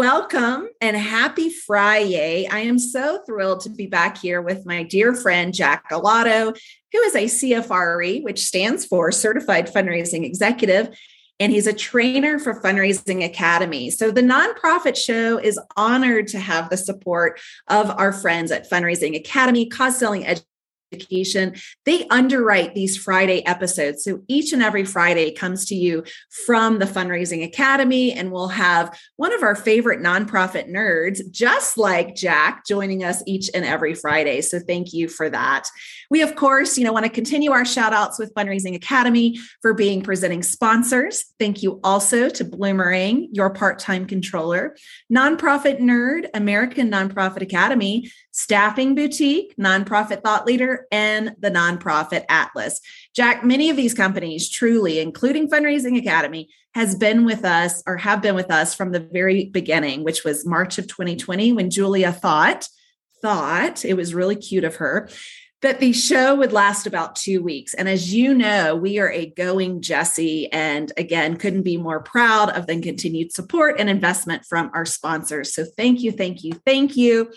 Welcome and happy Friday. I am so thrilled to be back here with my dear friend Jack Alotto, who is a CFRE, which stands for Certified Fundraising Executive, and he's a trainer for Fundraising Academy. So the nonprofit show is honored to have the support of our friends at Fundraising Academy, Cause Selling Education. They underwrite these Friday episodes. So each and every Friday comes to you from the Fundraising Academy, and we'll have one of our favorite nonprofit nerds, just like Jack, joining us each and every Friday. So thank you for that. We, of course, you know, want to continue our shout outs with Fundraising Academy for being presenting sponsors. Thank you also to Bloomerang, your part time controller, Nonprofit Nerd, American Nonprofit Academy, Staffing Boutique, Nonprofit Thought Leader, and the Nonprofit Atlas. Jack, many of these companies, truly, including Fundraising Academy, has been with us or have been with us from the very beginning, which was March of 2020 when Julia thought, thought it was really cute of her that the show would last about two weeks. And as you know, we are a going Jesse. And again, couldn't be more proud of the continued support and investment from our sponsors. So thank you, thank you, thank you.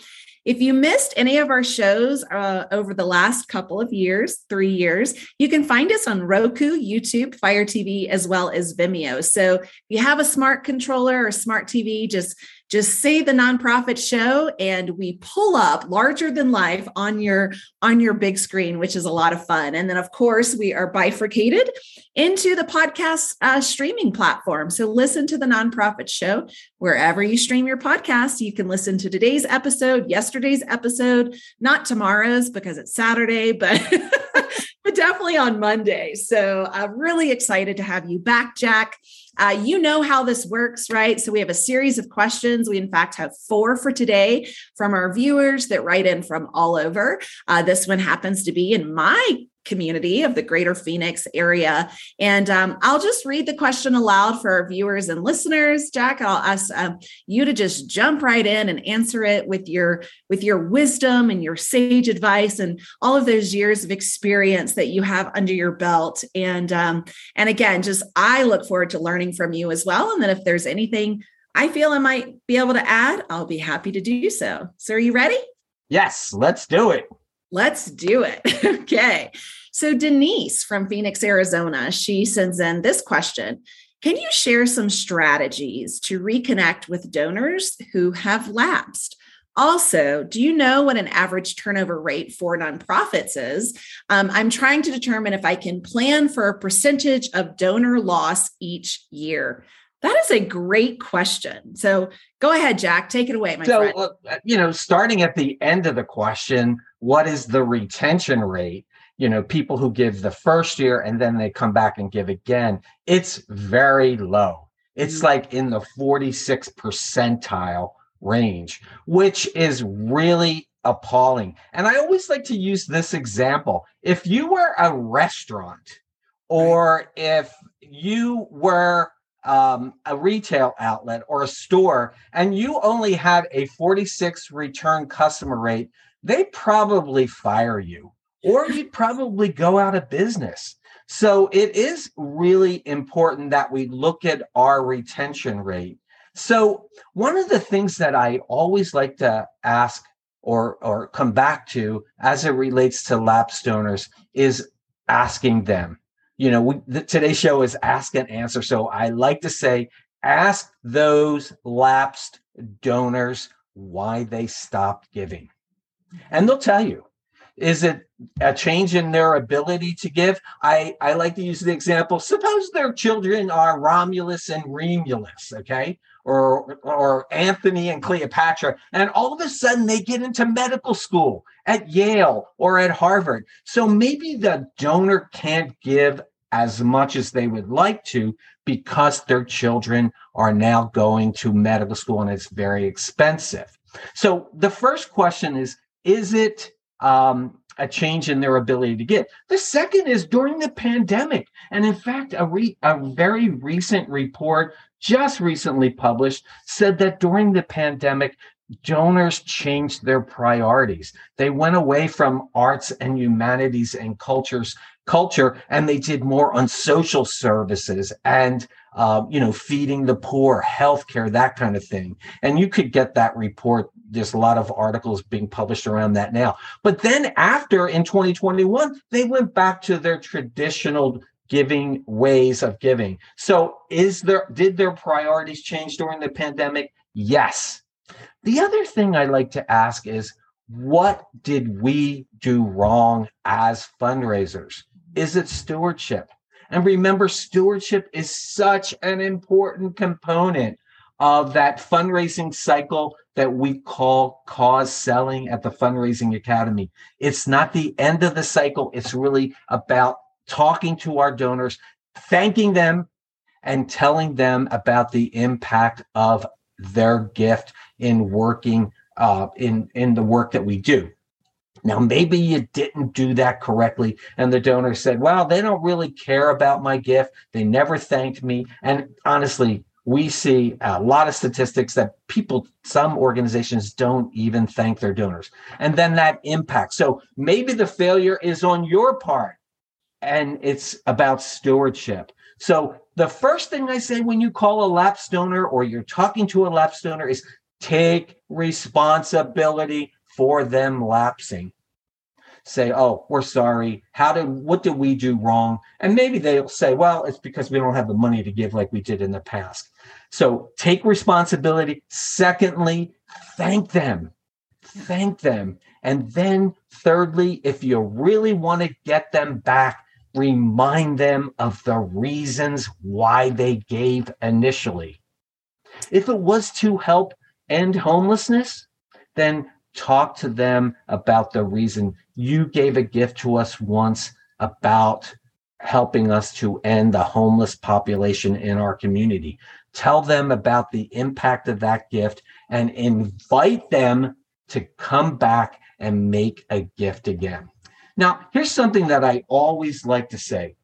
If you missed any of our shows uh, over the last couple of years, three years, you can find us on Roku, YouTube, Fire TV, as well as Vimeo. So if you have a smart controller or smart TV, just just say the nonprofit show and we pull up larger than life on your on your big screen which is a lot of fun. And then of course we are bifurcated into the podcast uh, streaming platform. So listen to the nonprofit show wherever you stream your podcast. You can listen to today's episode yesterday's episode not tomorrow's because it's saturday but definitely on monday so i'm really excited to have you back jack uh, you know how this works, right? So we have a series of questions. We, in fact, have four for today from our viewers that write in from all over. Uh, this one happens to be in my community of the greater Phoenix area. And um, I'll just read the question aloud for our viewers and listeners. Jack, I'll ask um, you to just jump right in and answer it with your with your wisdom and your sage advice and all of those years of experience that you have under your belt. And um, and again, just I look forward to learning from you as well. And then if there's anything I feel I might be able to add, I'll be happy to do so. So are you ready? Yes, let's do it. Let's do it. okay. So, Denise from Phoenix, Arizona, she sends in this question Can you share some strategies to reconnect with donors who have lapsed? Also, do you know what an average turnover rate for nonprofits is? Um, I'm trying to determine if I can plan for a percentage of donor loss each year. That is a great question. So go ahead, Jack. Take it away, my so, friend. Uh, you know, starting at the end of the question, what is the retention rate? You know, people who give the first year and then they come back and give again, it's very low. It's mm-hmm. like in the 46 percentile range, which is really appalling. And I always like to use this example. If you were a restaurant or if you were um, a retail outlet or a store and you only had a 46 return customer rate, they probably fire you or you'd probably go out of business. So it is really important that we look at our retention rate. So one of the things that I always like to ask or or come back to as it relates to lapsed donors is asking them you know, we, the, today's show is ask and answer. So I like to say, ask those lapsed donors why they stopped giving. And they'll tell you. Is it a change in their ability to give? I, I like to use the example suppose their children are Romulus and Remulus, okay? Or, or Anthony and Cleopatra, and all of a sudden they get into medical school at Yale or at Harvard. So maybe the donor can't give as much as they would like to because their children are now going to medical school and it's very expensive. So the first question is Is it um, a change in their ability to get. The second is during the pandemic. And in fact, a, re- a very recent report just recently published said that during the pandemic, donors changed their priorities. They went away from arts and humanities and cultures culture and they did more on social services and uh, you know feeding the poor healthcare that kind of thing. And you could get that report. There's a lot of articles being published around that now. But then after in 2021 they went back to their traditional giving ways of giving. So is there did their priorities change during the pandemic? Yes the other thing I like to ask is what did we do wrong as fundraisers? Is it stewardship? And remember, stewardship is such an important component of that fundraising cycle that we call cause selling at the Fundraising Academy. It's not the end of the cycle, it's really about talking to our donors, thanking them, and telling them about the impact of their gift in working uh, in in the work that we do. Now, maybe you didn't do that correctly, and the donor said, "Well, they don't really care about my gift. They never thanked me." And honestly, we see a lot of statistics that people, some organizations don't even thank their donors, and then that impacts. So maybe the failure is on your part, and it's about stewardship. So the first thing I say when you call a lapsed donor or you're talking to a lapsed donor is take responsibility for them lapsing. Say, oh, we're sorry. How did what did we do wrong? And maybe they'll say, well, it's because we don't have the money to give like we did in the past. So take responsibility. Secondly, thank them. Thank them. And then thirdly, if you really want to get them back, remind them of the reasons why they gave initially. If it was to help end homelessness, then talk to them about the reason you gave a gift to us once about helping us to end the homeless population in our community. Tell them about the impact of that gift and invite them to come back and make a gift again. Now, here's something that I always like to say.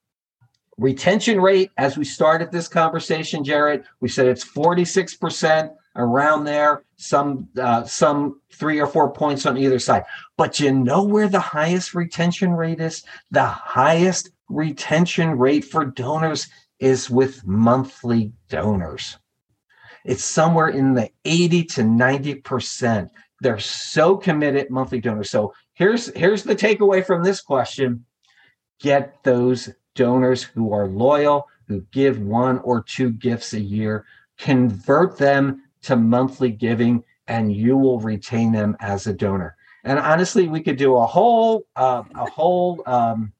Retention rate, as we started this conversation, Jarrett, we said it's 46% around there, some uh, some three or four points on either side. But you know where the highest retention rate is? The highest retention rate for donors is with monthly donors. It's somewhere in the 80 to 90%. They're so committed monthly donors. So here's here's the takeaway from this question. Get those donors who are loyal who give one or two gifts a year. Convert them to monthly giving and you will retain them as a donor. And honestly we could do a whole uh, a whole um,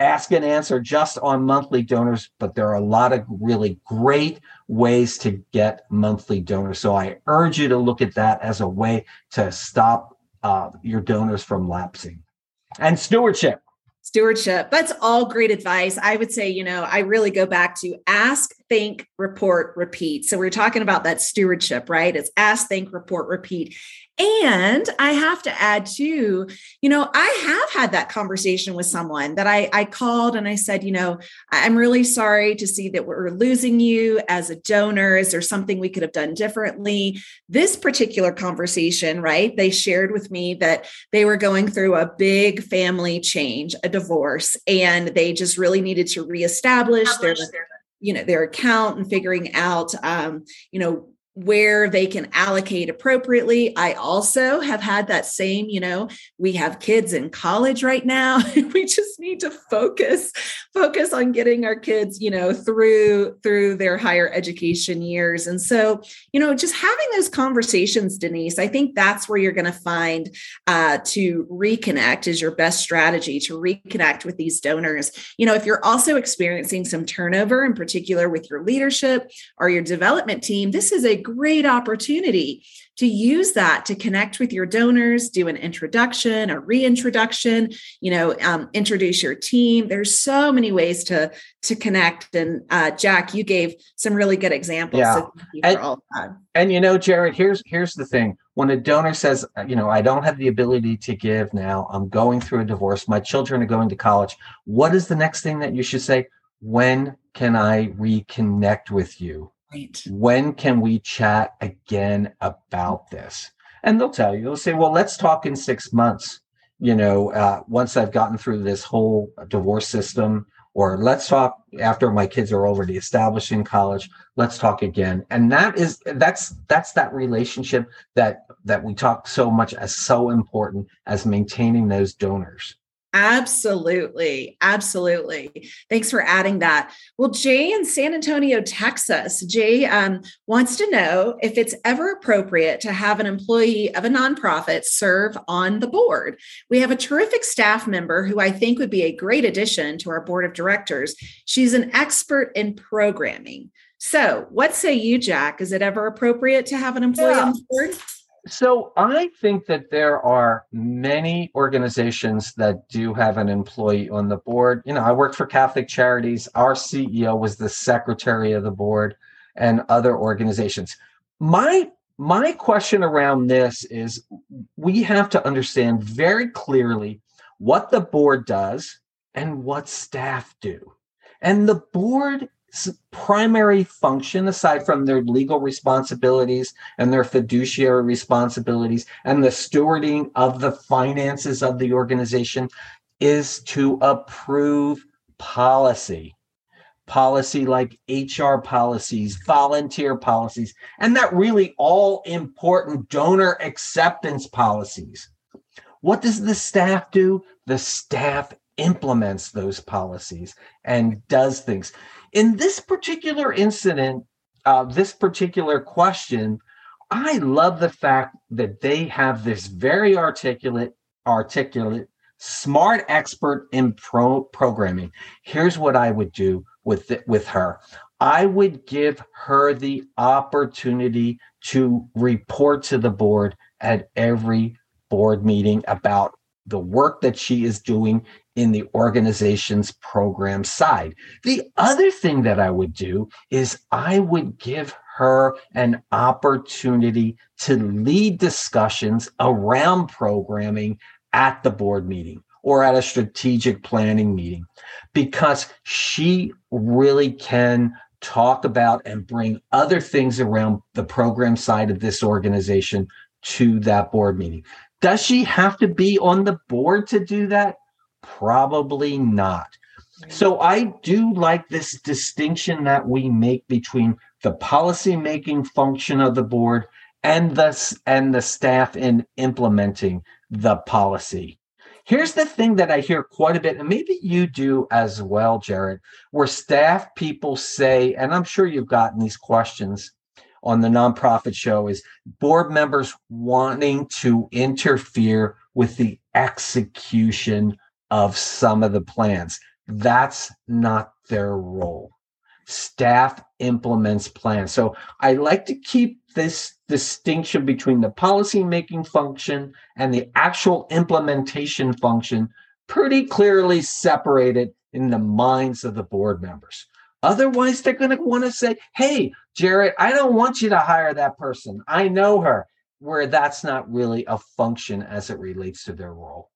ask and answer just on monthly donors but there are a lot of really great ways to get monthly donors. So i urge you to look at that as a way to stop uh, your donors from lapsing. And stewardship. Stewardship. That's all great advice. I would say, you know, I really go back to ask, think, report, repeat. So we're talking about that stewardship, right? It's ask, think, report, repeat. And I have to add too, you know, I have had that conversation with someone that I, I called and I said, you know, I'm really sorry to see that we're losing you as a donor. Is there something we could have done differently? This particular conversation, right? They shared with me that they were going through a big family change, a divorce, and they just really needed to reestablish their you know their account and figuring out um, you know where they can allocate appropriately. I also have had that same, you know, we have kids in college right now. we just need to focus focus on getting our kids, you know, through through their higher education years. And so, you know, just having those conversations, Denise, I think that's where you're going to find uh, to reconnect is your best strategy to reconnect with these donors. You know, if you're also experiencing some turnover in particular with your leadership or your development team, this is a great opportunity to use that to connect with your donors, do an introduction, a reintroduction, you know, um, introduce your team. There's so many ways to to connect. And uh, Jack, you gave some really good examples. Yeah. So you and, and you know, Jarrett, here's here's the thing. When a donor says, uh, you know, I don't have the ability to give now, I'm going through a divorce, my children are going to college. What is the next thing that you should say? When can I reconnect with you? When can we chat again about this? And they'll tell you, they'll say, well, let's talk in six months. You know, uh, once I've gotten through this whole divorce system, or let's talk after my kids are already established in college let's talk again and that is that's that's that relationship that that we talk so much as so important as maintaining those donors Absolutely. Absolutely. Thanks for adding that. Well, Jay in San Antonio, Texas, Jay um, wants to know if it's ever appropriate to have an employee of a nonprofit serve on the board. We have a terrific staff member who I think would be a great addition to our board of directors. She's an expert in programming. So, what say you, Jack? Is it ever appropriate to have an employee yeah. on the board? So I think that there are many organizations that do have an employee on the board. You know, I worked for Catholic Charities. Our CEO was the secretary of the board and other organizations. My my question around this is we have to understand very clearly what the board does and what staff do. And the board primary function, aside from their legal responsibilities and their fiduciary responsibilities and the stewarding of the finances of the organization, is to approve policy. Policy like HR policies, volunteer policies, and that really all important donor acceptance policies. What does the staff do? The staff implements those policies and does things in this particular incident, uh, this particular question, I love the fact that they have this very articulate, articulate, smart expert in pro programming. Here's what I would do with the, with her. I would give her the opportunity to report to the board at every board meeting about the work that she is doing in the organization's program side. The other thing that I would do is I would give her an opportunity to lead discussions around programming at the board meeting or at a strategic planning meeting because she really can talk about and bring other things around the program side of this organization to that board meeting. Does she have to be on the board to do that? Probably not. So I do like this distinction that we make between the policy making function of the board and the and the staff in implementing the policy. Here's the thing that I hear quite a bit, and maybe you do as well, Jarrett, where staff people say, and I'm sure you've gotten these questions on the nonprofit show, is board members wanting to interfere with the execution of some of the plans. That's not their role. Staff implements plans. So I like to keep this distinction between the policy making function and the actual implementation function pretty clearly separated in the minds of the board members. Otherwise, they're going to want to say, Hey, Jarrett, I don't want you to hire that person. I know her, where that's not really a function as it relates to their role.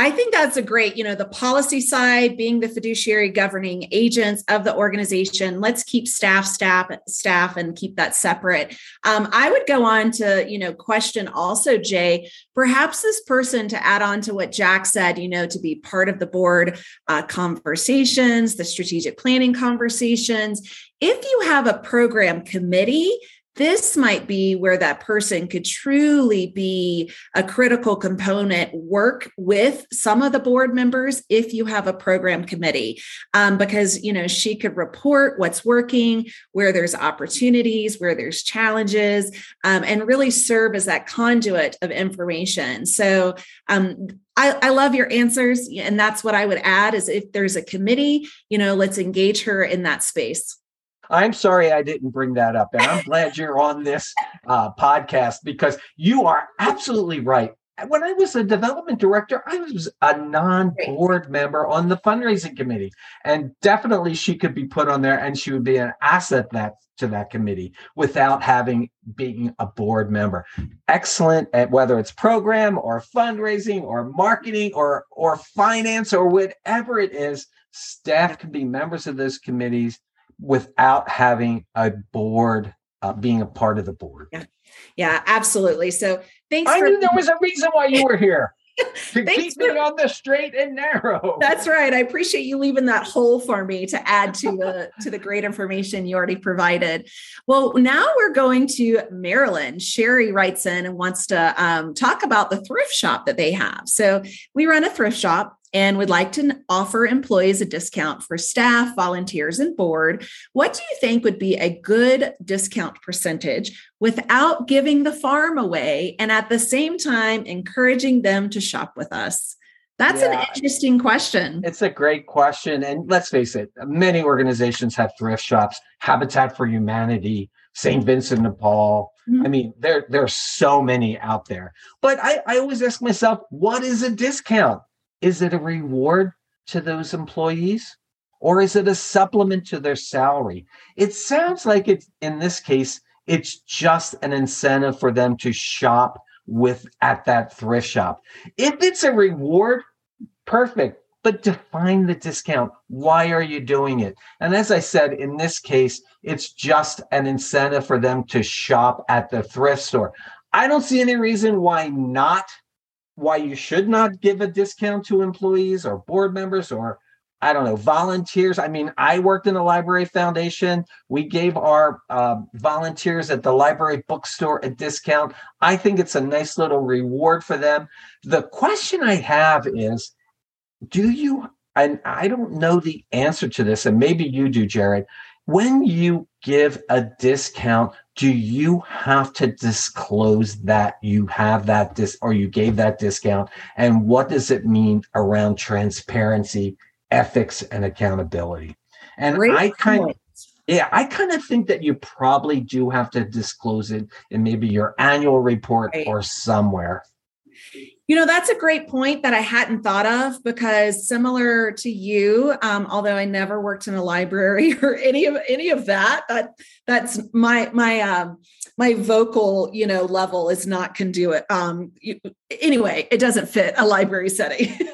I think that's a great, you know, the policy side being the fiduciary governing agents of the organization. Let's keep staff, staff, staff, and keep that separate. Um, I would go on to, you know, question also, Jay, perhaps this person to add on to what Jack said, you know, to be part of the board uh, conversations, the strategic planning conversations. If you have a program committee this might be where that person could truly be a critical component work with some of the board members if you have a program committee. Um, because you know she could report what's working where there's opportunities where there's challenges um, and really serve as that conduit of information. So um, I, I, love your answers and that's what i would add is if there's a committee you know let's engage her in that space I'm sorry I didn't bring that up. And I'm glad you're on this uh, podcast because you are absolutely right. When I was a development director, I was a non board member on the fundraising committee. And definitely she could be put on there and she would be an asset that to that committee without having being a board member. Excellent at whether it's program or fundraising or marketing or or finance or whatever it is, staff can be members of those committees without having a board uh, being a part of the board. Yeah, yeah, absolutely. So thanks. I for- knew there was a reason why you were here to Thanks keep for- me on the straight and narrow. That's right. I appreciate you leaving that hole for me to add to the to the great information you already provided. Well, now we're going to Maryland. Sherry writes in and wants to um, talk about the thrift shop that they have. So we run a thrift shop and would like to offer employees a discount for staff, volunteers, and board. What do you think would be a good discount percentage without giving the farm away and at the same time encouraging them to shop with us? That's Yeah. an interesting question. It's a great question. And let's face it, many organizations have thrift shops, Habitat for Humanity, St. Vincent de Paul. Mhm. I mean, there, there are so many out there. But I, I always ask myself, what is a discount? Is it a reward to those employees? Or is it a supplement to their salary? It sounds like it's in this case, it's just an incentive for them to shop with at that thrift shop. If it's a reward, perfect but define the discount why are you doing it and as i said in this case it's just an incentive for them to shop at the thrift store i don't see any reason why not why you should not give a discount to employees or board members or i don't know volunteers. I mean i worked in the library foundation. We gave our uh, volunteers at the library bookstore a discount. I think it's a nice little reward for them. The question i have is do you and i don't know the answer to this and maybe you do jarrett. When you give a discount do you have to disclose that you have that dis or you gave that discount and what does it mean around transparency ethics and accountability and Great i kind of point. yeah i kind of think that you probably do have to disclose it in maybe your annual report Right. or somewhere You know, that's a great point that I hadn't thought of because similar to you, um, although I never worked in a library or any of any of that, that that's my my um my vocal, you know, level is not conduit. Um you, anyway, it doesn't fit a library setting.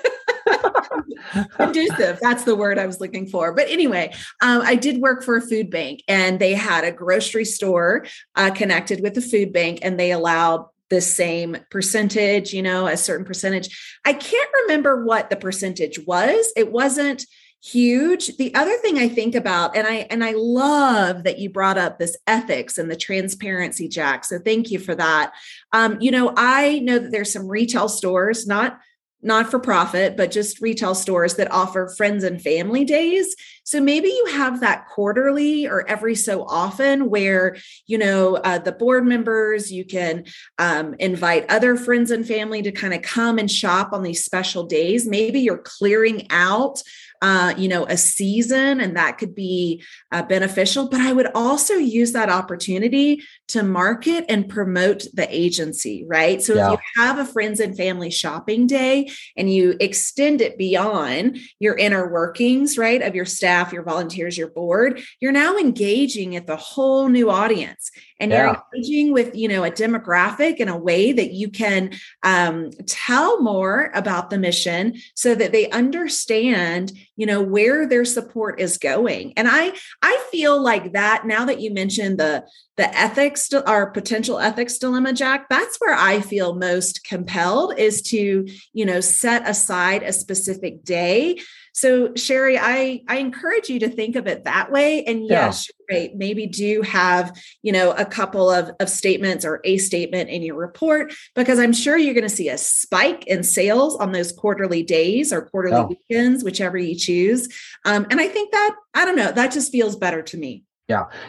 conducive that's the word i was looking for but anyway um, i did work for a food bank and they had a grocery store uh, connected with the food bank and they allowed the same percentage you know a certain percentage. I can't remember what the percentage was. It wasn't huge. The other thing i think about and i and i love that you brought up this ethics and the transparency jack so thank you for that. Um, you know i know that there's some retail stores not not for profit, but just retail stores that offer friends and family days. So maybe you have that quarterly or every so often where, you know, uh, the board members, you can um, invite other friends and family to kind of come and shop on these special days. Maybe you're clearing out. Uh, you know, a season, and that could be uh, beneficial. But I would also use that opportunity to market and promote the agency, right? So Yeah. if you have a friends and family shopping day, and you extend it beyond your inner workings, right, of your staff, your volunteers, your board, you're now engaging at the whole new audience. And Yeah. you're engaging with, you know, a demographic in a way that you can um, tell more about the mission so that they understand, you know, where their support is going. And I, I feel like that now that you mentioned the the ethics our potential ethics dilemma jack that's where i feel most compelled is to you know set aside a specific day so sherry i i encourage you to think of it that way and Yeah. yes right maybe do have you know a couple of, of statements or a statement in your report because i'm sure you're going to see a spike in sales on those quarterly days or quarterly Yeah. weekends whichever you choose um, and i think that i don't know that just feels better to me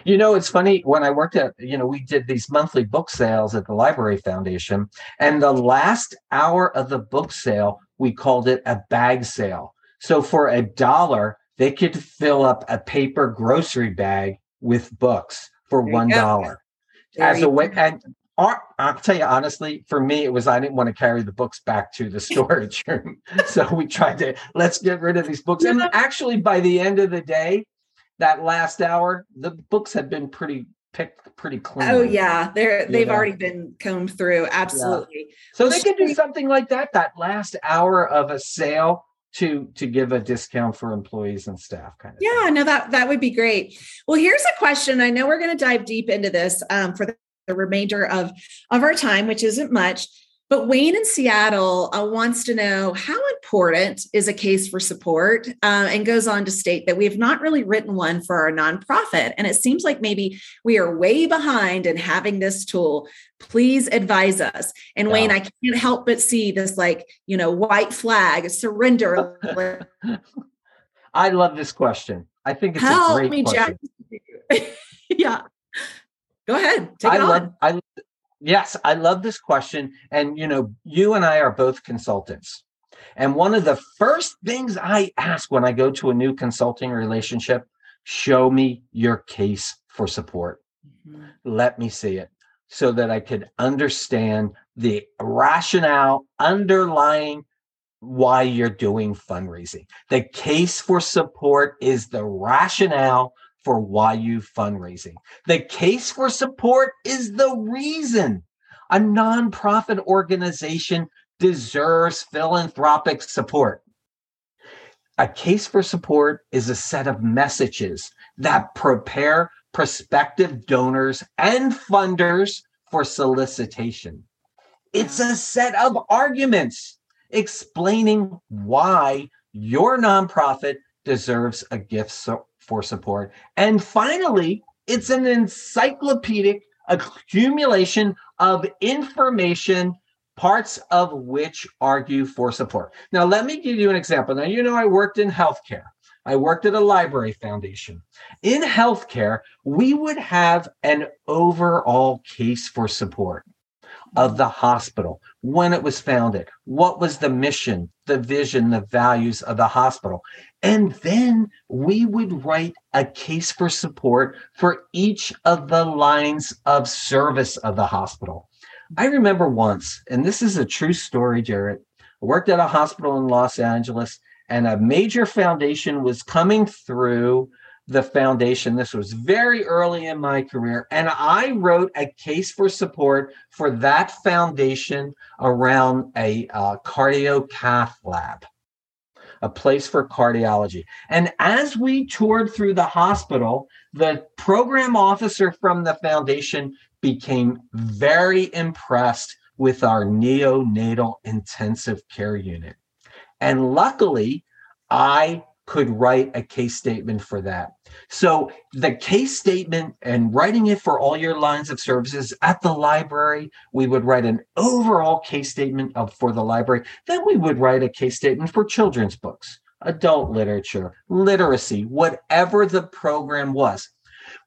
You know, it's funny when I worked at, you know, we did these monthly book sales at the Library Foundation, and the last hour of the book sale, we called it a bag sale. So for a dollar, they could fill up a paper grocery bag with books for one go. as a way. And I'll tell you honestly, for me, it was I didn't want to carry the books back to the storage room. So we tried to let's get rid of these books. And actually, by the end of the day, that last hour, the books have been pretty picked pretty clean. Oh yeah, they're they've Yeah. already been combed through. Absolutely. So they could do something like that. That last hour of a sale to to give a discount for employees and staff kind of yeah thing. no that that would be great well here's a question i know we're going to dive deep into this um, for the, the remainder of of our time which isn't much but Wayne in Seattle uh, wants to know how important is a case for support uh, and goes on to state that we have not really written one for our nonprofit. And it seems like maybe we are way behind in having this tool. Please advise us. And. Wayne, I can't help but see this like, you know, white flag, surrender. I love this question. I think it's help a great me, question. Jack. yeah. Go ahead. Take I it love, on. I Yes, I love this question. And, you know, you and I are both consultants. And one of the first things I ask when I go to a new consulting relationship, show me your case for support. Mm-hmm. Let me see it so that I could understand the rationale underlying why you're doing fundraising. The case for support is the rationale for why you fundraising. The case for support is the reason a nonprofit organization deserves philanthropic support. A case for support is a set of messages that prepare prospective donors and funders for solicitation. It's a set of arguments explaining why your nonprofit deserves a gift so for support. And finally, it's an encyclopedic accumulation of information, parts of which argue for support. Now, let me give you an example. Now, you know, I worked in healthcare. I worked at a library foundation. In healthcare, we would have an overall case for support of the hospital, when it was founded, what was the mission, the vision, the values of the hospital. And then we would write a case for support for each of the lines of service of the hospital. I remember once, and this is a true story, Jarrett. I worked at a hospital in Los Angeles, and a major foundation was coming through the foundation. This was very early in my career. And I wrote a case for support for that foundation around a uh, cardio cath lab, a place for cardiology. And as we toured through the hospital, the program officer from the foundation became very impressed with our neonatal intensive care unit. And luckily, I could write a case statement for that. So the case statement and writing it for all your lines of services at the library, we would write an overall case statement of for the library. Then we would write a case statement for children's books, adult literature, literacy, whatever the program was.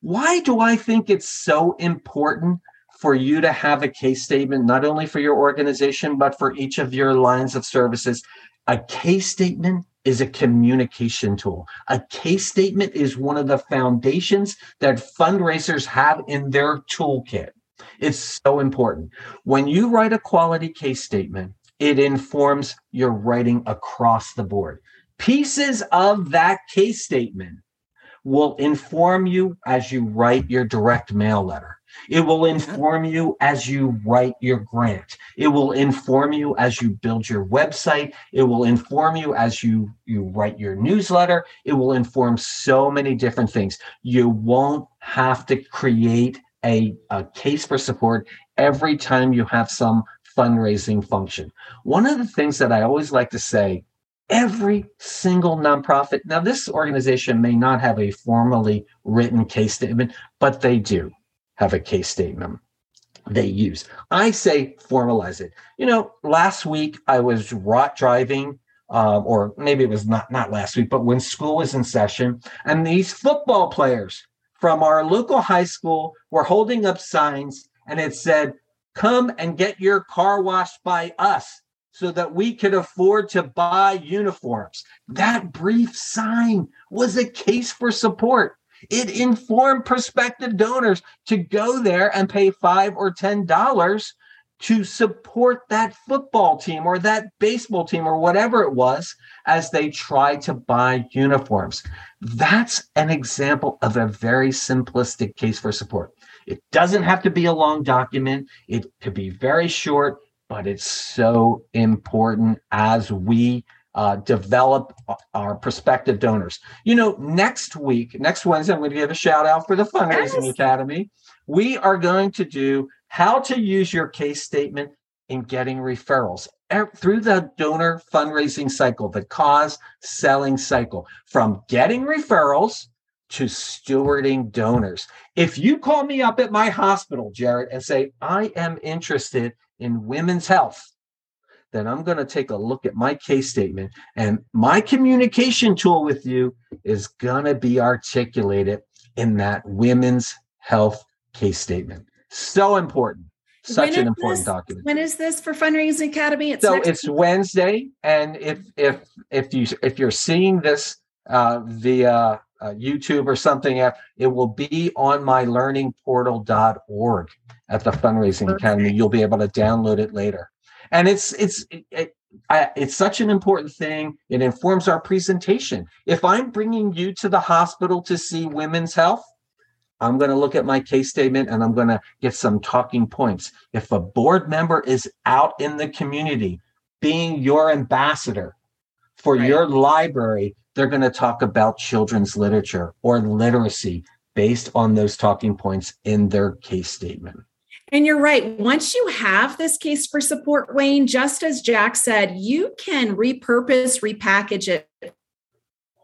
Why do I think it's so important for you to have a case statement, not only for your organization, but for each of your lines of services? A case statement is a communication tool. A case statement is one of the foundations that fundraisers have in their toolkit. It's so important. When you write a quality case statement, it informs your writing across the board. Pieces of that case statement will inform you as you write your direct mail letter. It will inform you as you write your grant. It will inform you as you build your website. It will inform you as you, you write your newsletter. It will inform so many different things. You won't have to create a, a case for support every time you have some fundraising function. One of the things that I always like to say every single nonprofit. Now, this organization may not have a formally written case statement, but they do have a case statement they use. I say formalize it. You know, last week I was rot driving, uh, or maybe it was not not last week, but when school was in session, and these football players from our local high school were holding up signs, and it said, "Come and get your car washed by us." So that we could afford to buy uniforms. That brief sign was a case for support. It informed prospective donors to go there and pay five or ten dollars to support that football team or that baseball team or whatever it was as they tried to buy uniforms. That's an example of a very simplistic case for support. It doesn't have to be a long document, it could be very short, but it's so important as we uh, develop our prospective donors. You know, next week, next Wednesday, I'm going to give a shout out for the Fundraising yes. Academy. We are going to do how to use your case statement in getting referrals through the donor fundraising cycle, the cause selling cycle, from getting referrals to stewarding donors. If you call me up at my hospital, Jarrett, and say, I am interested in women's health, then I'm going to take a look at my case statement. And my communication tool with you is going to be articulated in that women's health case statement. So important. Such an important this, document. When is this for Fundraising Academy? It's so it's week. Wednesday, and if if if you if you're seeing this uh, via uh, YouTube or something, it will be on my learningportal.org at the Fundraising Perfect. Academy. You'll be able to download it later and it's it's it, I, it's such an important thing. It informs our presentation. If I'm bringing you to the hospital to see women's health, I'm going to look at my case statement and I'm going to get some talking points. If a board member is out in the community being your ambassador for right. your library, they're going to talk about children's literature or literacy based on those talking points in their case statement. And you're right. Once you have this case for support, Wayne, just as Jack said, you can repurpose, repackage it.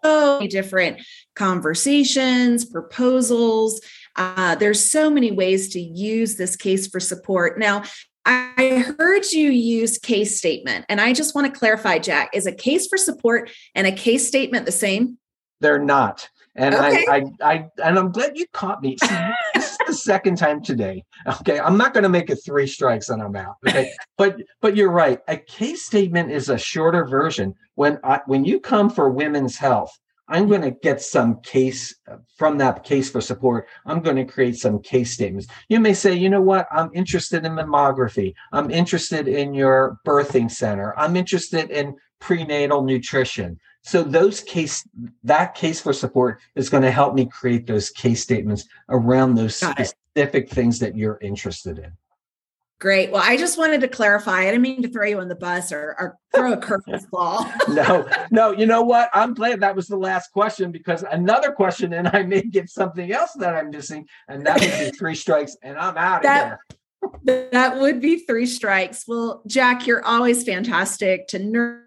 So many different conversations, proposals. Uh, there's so many ways to use this case for support. Now, I heard you use case statement, and I just want to clarify, Jack, is a case for support and a case statement the same? They're not. And okay. I, I, I, and I'm glad you caught me. The second time today. Okay, I'm not going to make it three strikes and I'm out. Okay, but but you're right. A case statement is a shorter version. When I, when you come for women's health, I'm going to get some case from that case for support. I'm going to create some case statements. You may say, you know what? I'm interested in mammography. I'm interested in your birthing center. I'm interested in prenatal nutrition. So those case that case for support is going to help me create those case statements around those Got specific it. things that you're interested in. Great. Well, I just wanted to clarify. I didn't mean to throw you on the bus or, or throw a curveball. no, no. You know what? I'm glad that was the last question because another question, and I may get something else that I'm missing, and that would be three strikes, and I'm out that, of here. that would be three strikes. Well, Jack, you're always fantastic to nerd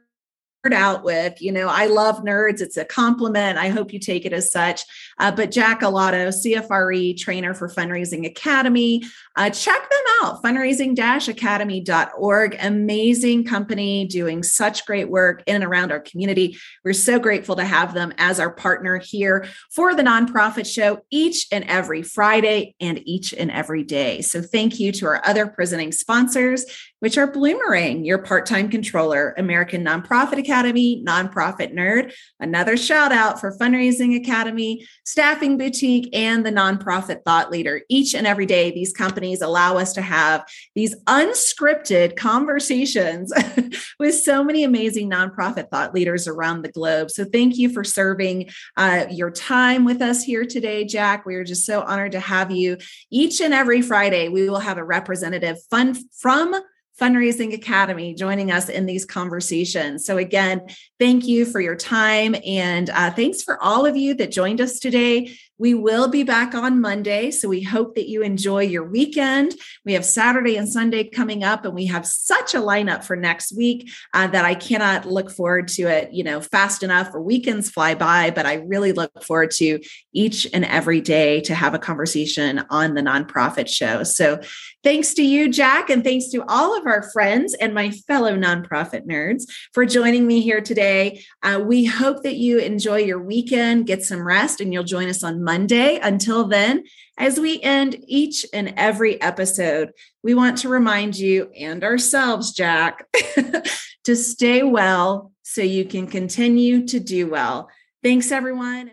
out with. You know, I love nerds. It's a compliment. I hope you take it as such. Uh, but Jack Alotto, CFRE trainer for Fundraising Academy, uh, check them out, fundraising academy.org. Amazing company doing such great work in and around our community. We're so grateful to have them as our partner here for the nonprofit show each and every Friday and each and every day. So thank you to our other presenting sponsors which are Bloomerang, your part time controller, American Nonprofit Academy, Nonprofit Nerd, another shout out for Fundraising Academy, Staffing Boutique, and the Nonprofit Thought Leader. Each and every day, these companies allow us to have these unscripted conversations with so many amazing nonprofit thought leaders around the globe. So, thank you for serving uh, your time with us here today, Jack. We are just so honored to have you. Each and every Friday, we will have a representative fun from Fundraising Academy joining us in these conversations. So, again, thank you for your time. And uh, thanks for all of you that joined us today. We will be back on Monday. So we hope that you enjoy your weekend. We have Saturday and Sunday coming up, and we have such a lineup for next week uh, that I cannot look forward to it, you know, fast enough for weekends fly by. But I really look forward to each and every day to have a conversation on the nonprofit show. So thanks to you, Jack, and thanks to all of our friends and my fellow nonprofit nerds for joining me here today. Uh, we hope that you enjoy your weekend, get some rest, and you'll join us on Monday. Until then, as we end each and every episode, we want to remind you and ourselves, Jack, to stay well so you can continue to do well. Thanks, everyone.